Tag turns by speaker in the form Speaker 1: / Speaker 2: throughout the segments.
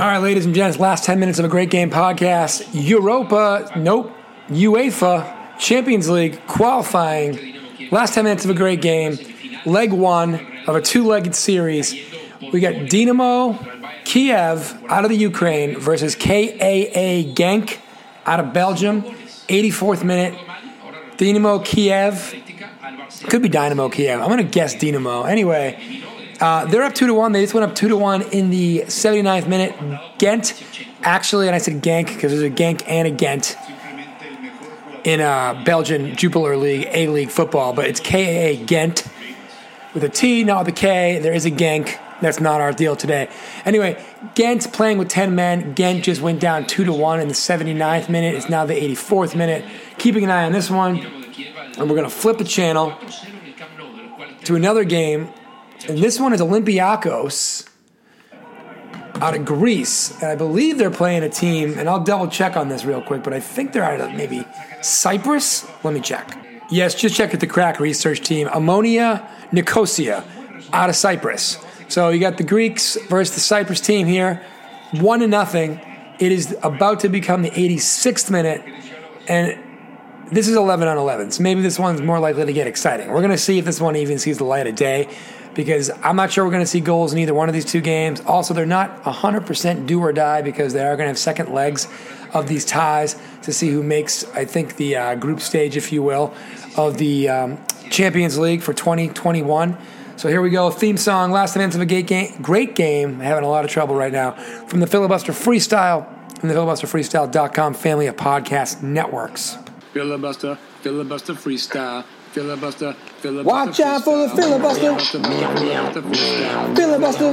Speaker 1: All right, ladies and gents, last 10 minutes of a great game podcast. Europa, nope, UEFA Champions League qualifying. Last 10 minutes of a great game. Leg one of a two legged series. We got Dinamo Kiev out of the Ukraine versus KAA Genk out of Belgium. 84th minute. Dinamo Kiev. Could be Dynamo Kiev. I'm going to guess Dinamo. Anyway, uh, they're up two to one. They just went up two to one in the 79th minute. Ghent, actually, and I said Genk because there's a Genk and a Ghent in uh, Belgian Jupiler League, A League football, but it's KAA Ghent with a T, not a K. There is a Genk. That's not our deal today. Anyway, Ghent playing with 10 men. Ghent just went down 2 to 1 in the 79th minute. It's now the 84th minute. Keeping an eye on this one. And we're going to flip the channel to another game and this one is Olympiacos out of Greece. And I believe they're playing a team, and I'll double check on this real quick, but I think they're out of maybe Cyprus. Let me check. Yes, just check with the crack research team. Omonia Nicosia out of Cyprus. So you got the Greeks versus the Cyprus team here. One to nothing. It is about to become the 86th minute, and this is 11 on 11. So maybe this one's more likely to get exciting. We're going to see if this one even sees the light of day because I'm not sure we're going to see goals in either one of these two games. Also, they're not 100% do or die because they are going to have second legs of these ties to see who makes, I think, the uh, group stage, if you will, of the um, Champions League for 2021. So here we go. Theme song, last minutes of a great game. Great game. Having a lot of trouble right now. From the Filibuster Freestyle and the filibusterfreestyle.com family of podcast networks.
Speaker 2: Filibuster, filibuster freestyle. Filibuster, filibuster.
Speaker 1: Watch out for the filibuster. Filibuster.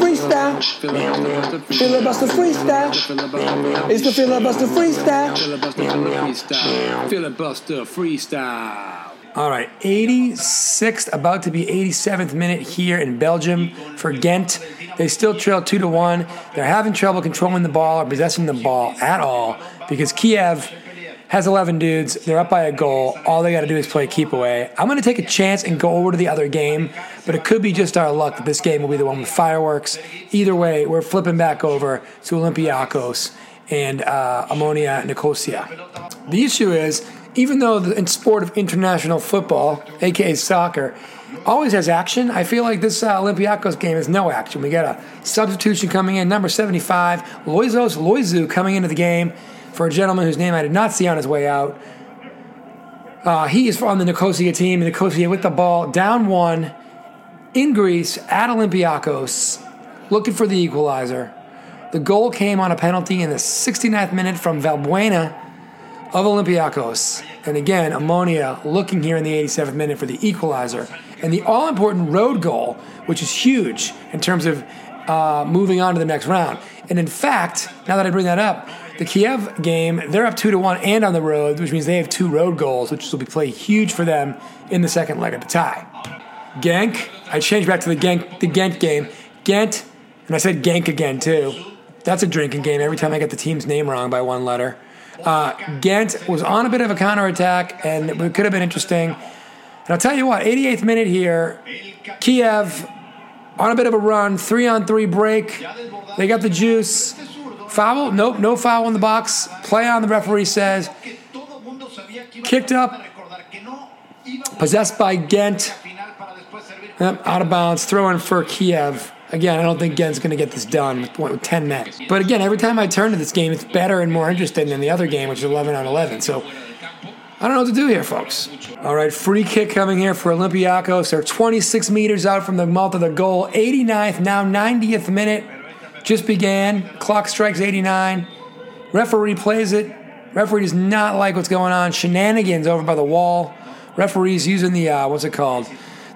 Speaker 1: Freestyle. Filibuster freestyle. It's the filibuster freestyle.
Speaker 2: Filibuster freestyle.
Speaker 1: All right, 86th, about to be 87th minute here in Belgium for Ghent. They still trail two to one. They're having trouble controlling the ball or possessing the ball at all because Kiev has 11 dudes. They're up by a goal. All they got to do is play keep away. I'm going to take a chance and go over to the other game, but it could be just our luck that this game will be the one with fireworks. Either way, we're flipping back over to Olympiacos and uh, Omonia Nicosia. The issue is, even though the in sport of international football, aka soccer, always has action, I feel like this uh, Olympiacos game is no action. We got a substitution coming in, number 75, Loizos Loizou coming into the game for a gentleman whose name I did not see on his way out. Uh, he is on the Nicosia team. Nicosia with the ball, down one in Greece at Olympiakos, looking for the equalizer. The goal came on a penalty in the 69th minute from Valbuena of Olympiakos. And again, Omonia looking here in the 87th minute for the equalizer. And the all important road goal, which is huge in terms of uh, moving on to the next round. And in fact, now that I bring that up, the Kiev game, they're up two to one and on the road, which means they have two road goals, which will be play huge for them in the second leg of the tie. Genk, I changed back to the Genk, the Ghent game. Ghent, and I said Genk again too. That's a drinking game every time I get the team's name wrong by one letter. Uh, Ghent was on a bit of a counterattack, and it could have been interesting. And I'll tell you what, 88th minute here, Kiev on a bit of a run, three on three break. They got the juice. Foul? Nope, no foul in the box. Play on, the referee says. Kicked up. Possessed by Ghent. Yep, out of bounds. Throw in for Kiev. Again, I don't think Ghent's going to get this done with, with 10 men. But again, every time I turn to this game, it's better and more interesting than the other game, which is 11 on 11. So I don't know what to do here, folks. All right, free kick coming here for Olympiacos. They're 26 meters out from the mouth of the goal. 89th, now 90th minute just began. Clock strikes 89. Referee plays it. Referee does not like what's going on. Shenanigans over by the wall. Referees using the, uh, what's it called?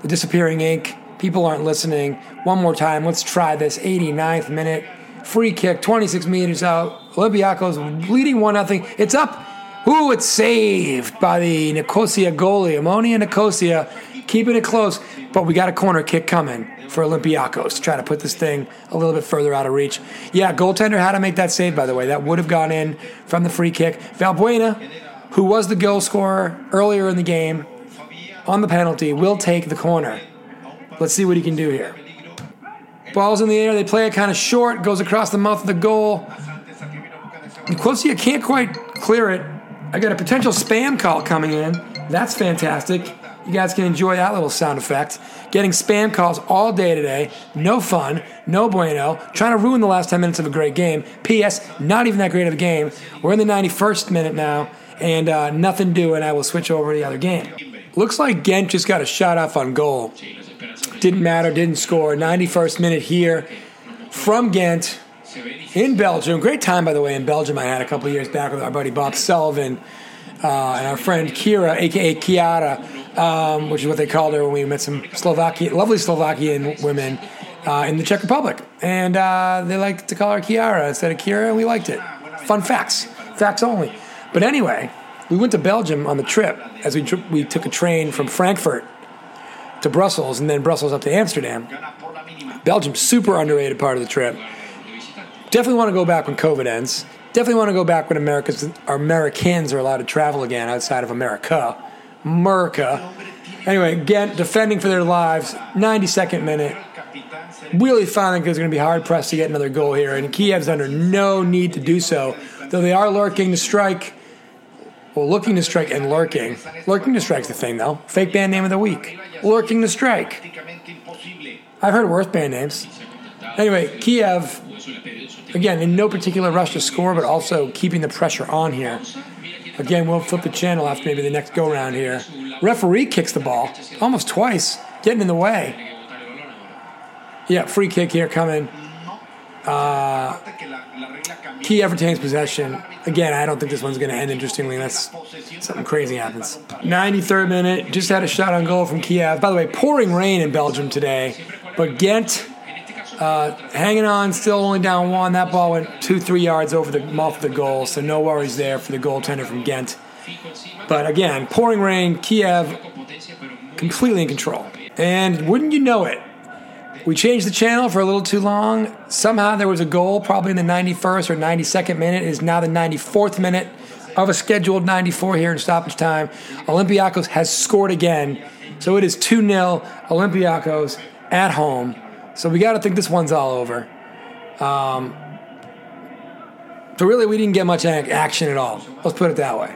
Speaker 1: The disappearing ink. People aren't listening. One more time. Let's try this. 89th minute. Free kick, 26 meters out. Olympiacos leading 1 0. It's up. Ooh, it's saved by the Nicosia goalie. Omonia Nicosia keeping it close, but we got a corner kick coming for Olympiacos to try to put this thing a little bit further out of reach. Yeah, goaltender had to make that save, by the way. That would have gone in from the free kick. Valbuena, who was the goal scorer earlier in the game on the penalty, will take the corner. Let's see what he can do here. Ball's in the air. They play it kind of short. Goes across the mouth of the goal. Nicosia can't quite clear it. I got a potential spam call coming in. That's fantastic. You guys can enjoy that little sound effect. Getting spam calls all day today. No fun. No bueno. Trying to ruin the last 10 minutes of a great game. P.S. Not even that great of a game. We're in the 91st minute now, and uh, nothing doing. I will switch over to the other game. Looks like Ghent just got a shot off on goal. Didn't matter, didn't score. 91st minute here from Ghent in Belgium. Great time, by the way, in Belgium. I had a couple years back with our buddy Bob Sullivan uh, and our friend Kira, aka Kiara, um, which is what they called her when we met some Slovakian, lovely Slovakian women uh, in the Czech Republic. And uh, they liked to call her Kiara instead of Kira, and we liked it. Fun facts, facts only. But anyway, we went to Belgium on the trip as we, we took a train from Frankfurt to Brussels and then Brussels up to Amsterdam. Belgium, super underrated part of the trip. Definitely want to go back when COVID ends. Definitely want to go back when Americans, Americans are allowed to travel again outside of America. America. Anyway, Ghent defending for their lives. 92nd minute. Really like it's going to be hard pressed to get another goal here, and Kiev's under no need to do so. Though they are lurking to strike. Well, looking to strike and lurking. Lurking to strike's the thing, though. Fake band name of the week. Lurking to strike. I've heard worse band names. Anyway, Kiev, again, in no particular rush to score, but also keeping the pressure on here. Again, we'll flip the channel after maybe the next go round here. Referee kicks the ball almost twice, getting in the way. Yeah, free kick here coming. Uh, Kiev retains possession. Again, I don't think this one's going to end interestingly unless something crazy happens. 93rd minute, just had a shot on goal from Kiev. By the way, pouring rain in Belgium today, but Ghent uh, hanging on, still only down one. That ball went two, three yards over the mouth of the goal, so no worries there for the goaltender from Ghent. But again, pouring rain, Kiev completely in control. And wouldn't you know it, we changed the channel for a little too long. Somehow there was a goal, probably in the 91st or 92nd minute. It is now the 94th minute of a scheduled 94 here in stoppage time. Olympiacos has scored again. So it is 2 0 Olympiacos at home. So we got to think this one's all over. Um, so really, we didn't get much action at all. Let's put it that way.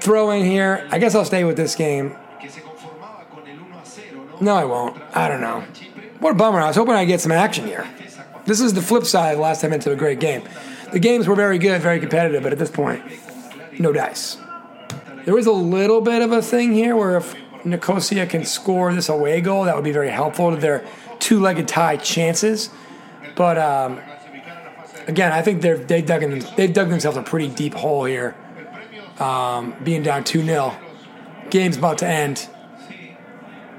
Speaker 1: Throw in here. I guess I'll stay with this game. No, I won't. I don't know. What a bummer. I was hoping I'd get some action here. This is the flip side of last time into a great game. The games were very good, very competitive, but at this point, no dice. There was a little bit of a thing here where if Nicosia can score this away goal, that would be very helpful to their two legged tie chances. But um, again, I think they're, they dug in, they've dug themselves a pretty deep hole here, um, being down 2 0. Game's about to end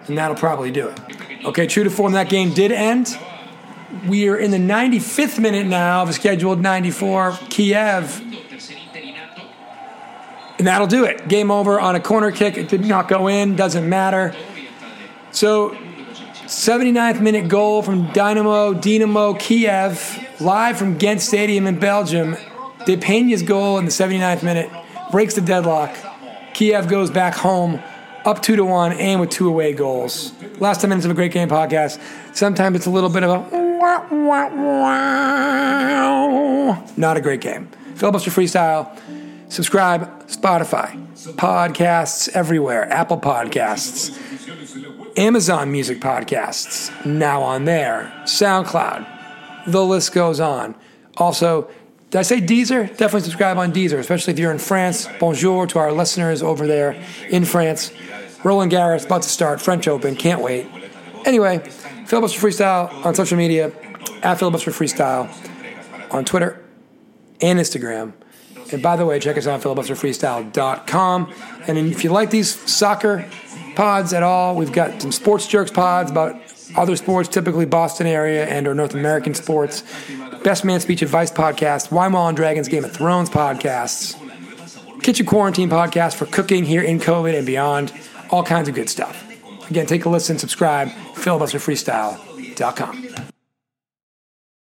Speaker 1: and that'll probably do it. Okay, true to form, that game did end. We are in the 95th minute now of a scheduled 94 Kiev. And that'll do it. Game over on a corner kick. It did not go in, doesn't matter. So, 79th minute goal from Dynamo Dynamo Kiev, live from Ghent Stadium in Belgium. De Pena's goal in the 79th minute breaks the deadlock. Kiev goes back home up two to one and with two away goals. Last 10 minutes of a great game podcast. Sometimes it's a little bit of a not a great game. Filibuster Freestyle. Subscribe, Spotify, podcasts everywhere, Apple Podcasts, Amazon Music Podcasts, now on there, SoundCloud. The list goes on. Also, did I say Deezer? Definitely subscribe on Deezer, especially if you're in France. Bonjour to our listeners over there in France. Roland Garros about to start French Open. Can't wait. Anyway, Filibuster Freestyle on social media at Filibuster Freestyle on Twitter and Instagram. And by the way, check us out at filibusterfreestyle.com. And if you like these soccer pods at all, we've got some sports jerks pods about other sports, typically Boston area and or North American sports. Best Man Speech Advice podcast, Weimar and Dragons Game of Thrones podcasts, Kitchen Quarantine podcast for cooking here in COVID and beyond. All kinds of good stuff. Again, take a listen, subscribe, filibusterfreestyle.com.